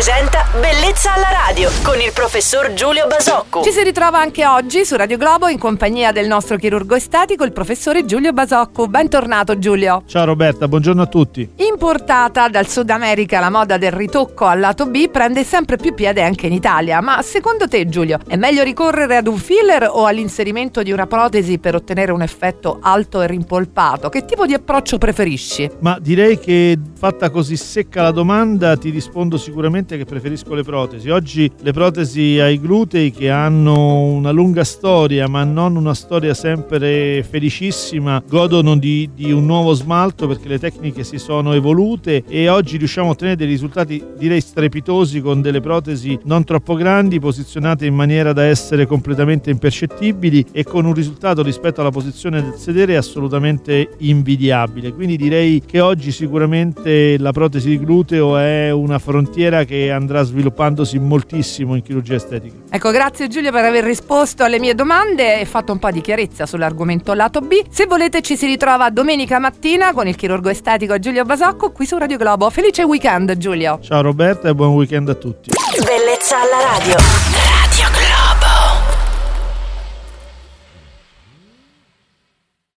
presenta Bellezza alla radio con il professor Giulio Basocco. Ci si ritrova anche oggi su Radio Globo in compagnia del nostro chirurgo estetico, il professore Giulio Basocco. Bentornato Giulio. Ciao Roberta, buongiorno a tutti. Importata dal Sud America, la moda del ritocco al lato B prende sempre più piede anche in Italia. Ma secondo te Giulio, è meglio ricorrere ad un filler o all'inserimento di una protesi per ottenere un effetto alto e rimpolpato? Che tipo di approccio preferisci? Ma direi che fatta così secca la domanda ti rispondo sicuramente che preferisco le protesi. Oggi le protesi ai glutei che hanno una lunga storia ma non una storia sempre felicissima godono di, di un nuovo smalto perché le tecniche si sono evolute e oggi riusciamo a ottenere dei risultati direi strepitosi con delle protesi non troppo grandi posizionate in maniera da essere completamente impercettibili e con un risultato rispetto alla posizione del sedere assolutamente invidiabile. Quindi direi che oggi sicuramente la protesi di gluteo è una frontiera che andrà sviluppandosi moltissimo in chirurgia estetica. Ecco, grazie Giulio per aver risposto alle mie domande e fatto un po' di chiarezza sull'argomento lato B. Se volete ci si ritrova domenica mattina con il chirurgo estetico Giulio Basocco qui su Radio Globo. Felice weekend Giulio! Ciao Roberta e buon weekend a tutti. Bellezza alla radio.